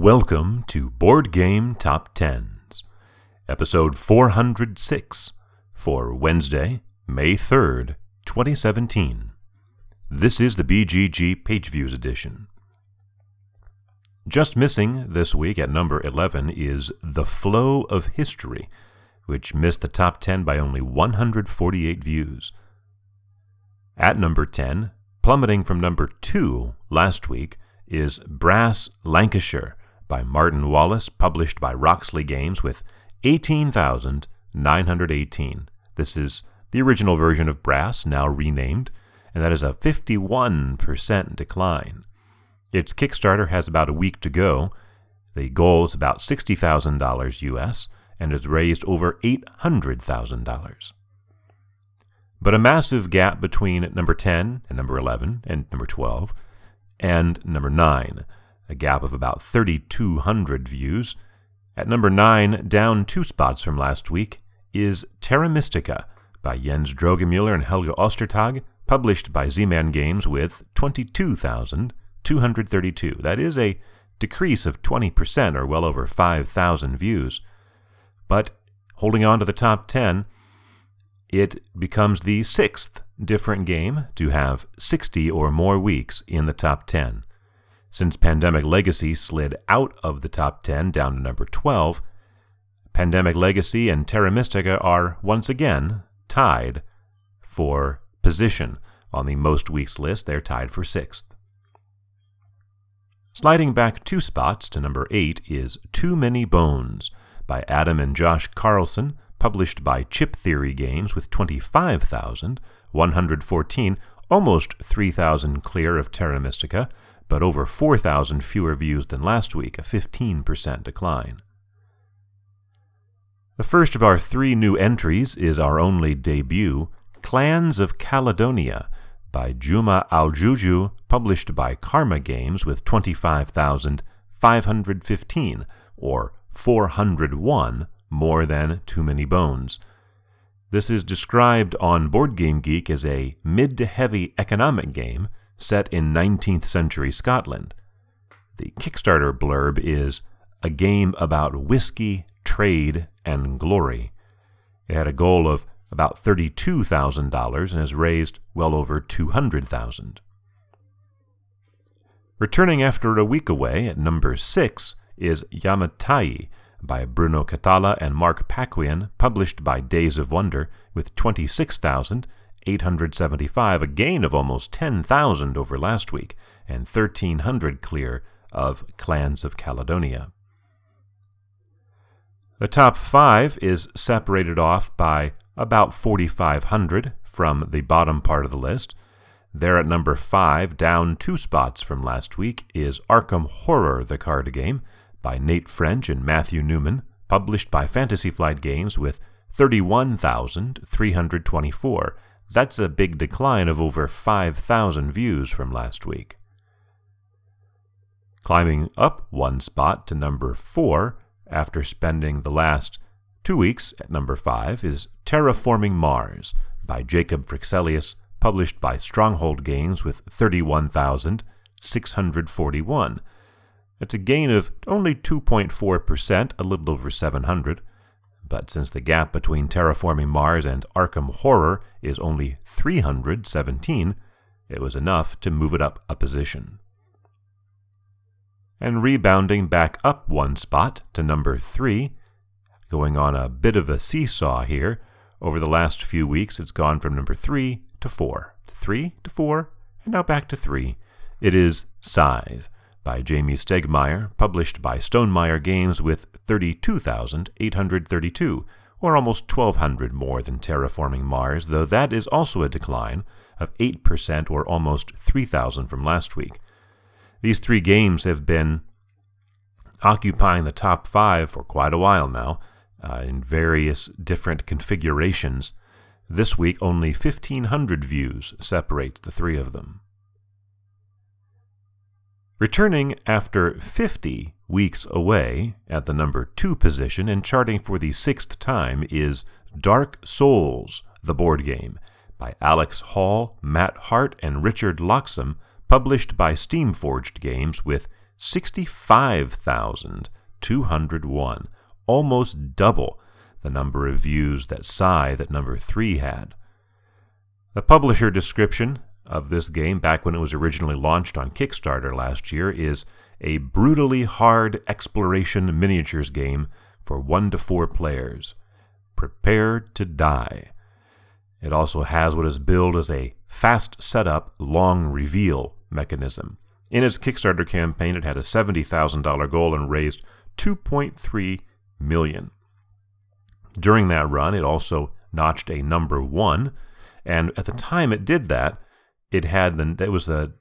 Welcome to Board Game Top Tens, episode 406 for Wednesday, May 3rd, 2017. This is the BGG Page Views edition. Just missing this week at number 11 is The Flow of History, which missed the top 10 by only 148 views. At number 10, plummeting from number 2 last week, is Brass Lancashire by Martin Wallace, published by Roxley Games with 18,918. This is the original version of Brass, now renamed, and that is a 51% decline. Its Kickstarter has about a week to go. The goal is about $60,000 US and has raised over $800,000. But a massive gap between number 10 and number 11 and number 12 and number 9 a gap of about 3,200 views. At number 9, down two spots from last week, is Terra Mystica by Jens Drogemüller and Helge Ostertag, published by Z-Man Games with 22,232. That is a decrease of 20% or well over 5,000 views. But holding on to the top 10, it becomes the sixth different game to have 60 or more weeks in the top 10. Since Pandemic Legacy slid out of the top 10 down to number 12, Pandemic Legacy and Terra Mystica are once again tied for position. On the most weeks list, they're tied for sixth. Sliding back two spots to number 8 is Too Many Bones by Adam and Josh Carlson, published by Chip Theory Games with 25,114, almost 3,000 clear of Terra Mystica, but over 4,000 fewer views than last week, a 15% decline. The first of our three new entries is our only debut, Clans of Caledonia, by Juma Al-JouJou, published by Karma Games with 25,515, or 401 more than Too Many Bones. This is described on Board Game Geek as a mid to heavy economic game set in 19th century Scotland. The Kickstarter blurb is a game about whiskey, trade, and glory. It had a goal of about $32,000 and has raised well over $200,000. Returning after a week away at number 6 is Yamatai by Bruno Cathala and Mark Paquin, published by Days of Wonder, with 26,875, a gain of almost 10,000 over last week, and 1,300 clear of Clans of Caledonia. The top five is separated off by about 4,500 from the bottom part of the list. There at number five, down two spots from last week, is Arkham Horror, the card game, by Nate French and Matthew Newman, published by Fantasy Flight Games with 31,324 that's a big decline of over 5,000 views from last week. Climbing up one spot to number 4 after spending the last two weeks at number 5 is Terraforming Mars by Jacob Fryxelius, published by Stronghold Games with 31,641. It's a gain of only 2.4%, a little over 700. But since the gap between Terraforming Mars and Arkham Horror is only 317, it was enough to move it up a position. And rebounding back up one spot to number 3, going on a bit of a seesaw here. Over the last few weeks, it's gone from number 3 to 4, to 3 to 4, and now back to 3. It is Scythe by Jamie Stegmaier, published by Stonemaier Games with 32,832, or almost 1,200 more than Terraforming Mars, though that is also a decline of 8% or almost 3,000 from last week. These three games have been occupying the top five for quite a while now, uh, in various different configurations. This week, only 1,500 views separates the three of them. Returning after 50 weeks away at the number 2 position and charting for the sixth time is Dark Souls, the board game, by Alex Hall, Matt Hart, and Richard Loxham, published by Steamforged Games with 65,201, almost double the number of views that Scythe that number 3 had. The publisher description of this game back when it was originally launched on Kickstarter last year is a brutally hard exploration miniatures game for 1 to 4 players. Prepare to die. It also has what is billed as a fast setup, long reveal mechanism. In its Kickstarter campaign, it had a $70,000 goal and raised 2.3 million. During that run, it also notched a number 1, and at the time it did that, it had the it was the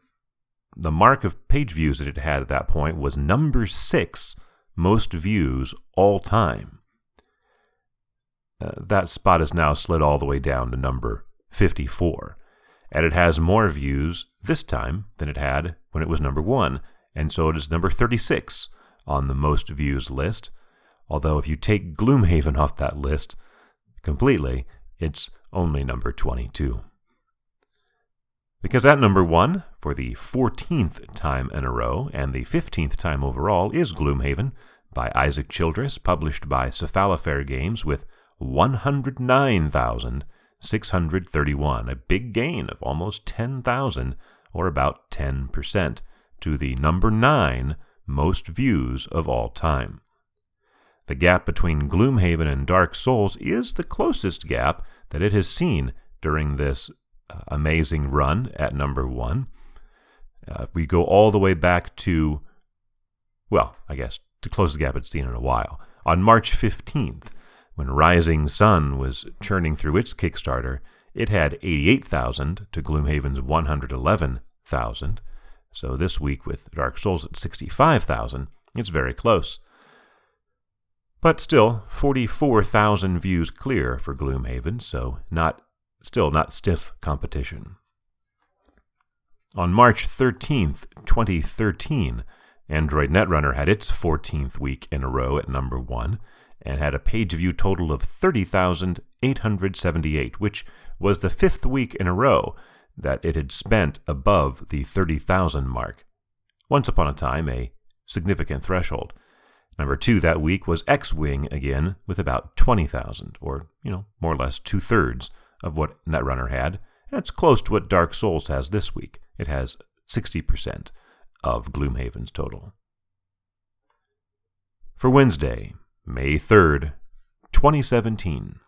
the mark of page views that it had at that point was number 6 most views all time. Uh, that spot has now slid all the way down to number 54 and it has more views this time than it had when it was number one, and so it is number 36 on the most views list. Although, if you take Gloomhaven off that list completely, it's only number 22. Because at number one, for the 14th time in a row and the 15th time overall, is Gloomhaven by Isaac Childress, published by Cephalofair Games with 109,631, a big gain of almost 10,000, or about 10%, to the number 9 most views of all time. The gap between Gloomhaven and Dark Souls is the closest gap that it has seen during this uh, amazing run at number 1. Uh, we go all the way back to, well, I guess to close the gap it's seen in a while. On March 15th, when Rising Sun was churning through its Kickstarter, it had 88,000 to Gloomhaven's 111,000. So this week with Dark Souls at 65,000, it's very close. But still, 44,000 views clear for Gloomhaven, so not still not stiff competition. On March 13th, 2013, Android Netrunner had its 14th week in a row at number 1 and had a page view total of 30,878, which was the fifth week in a row that it had spent above the 30,000 mark. Once upon a time, a significant threshold. Number two that week was X Wing again, with about 20,000, or, you know, more or less two thirds of what Netrunner had. That's close to what Dark Souls has this week. It has 60% of Gloomhaven's total. For Wednesday, May 3rd, 2017.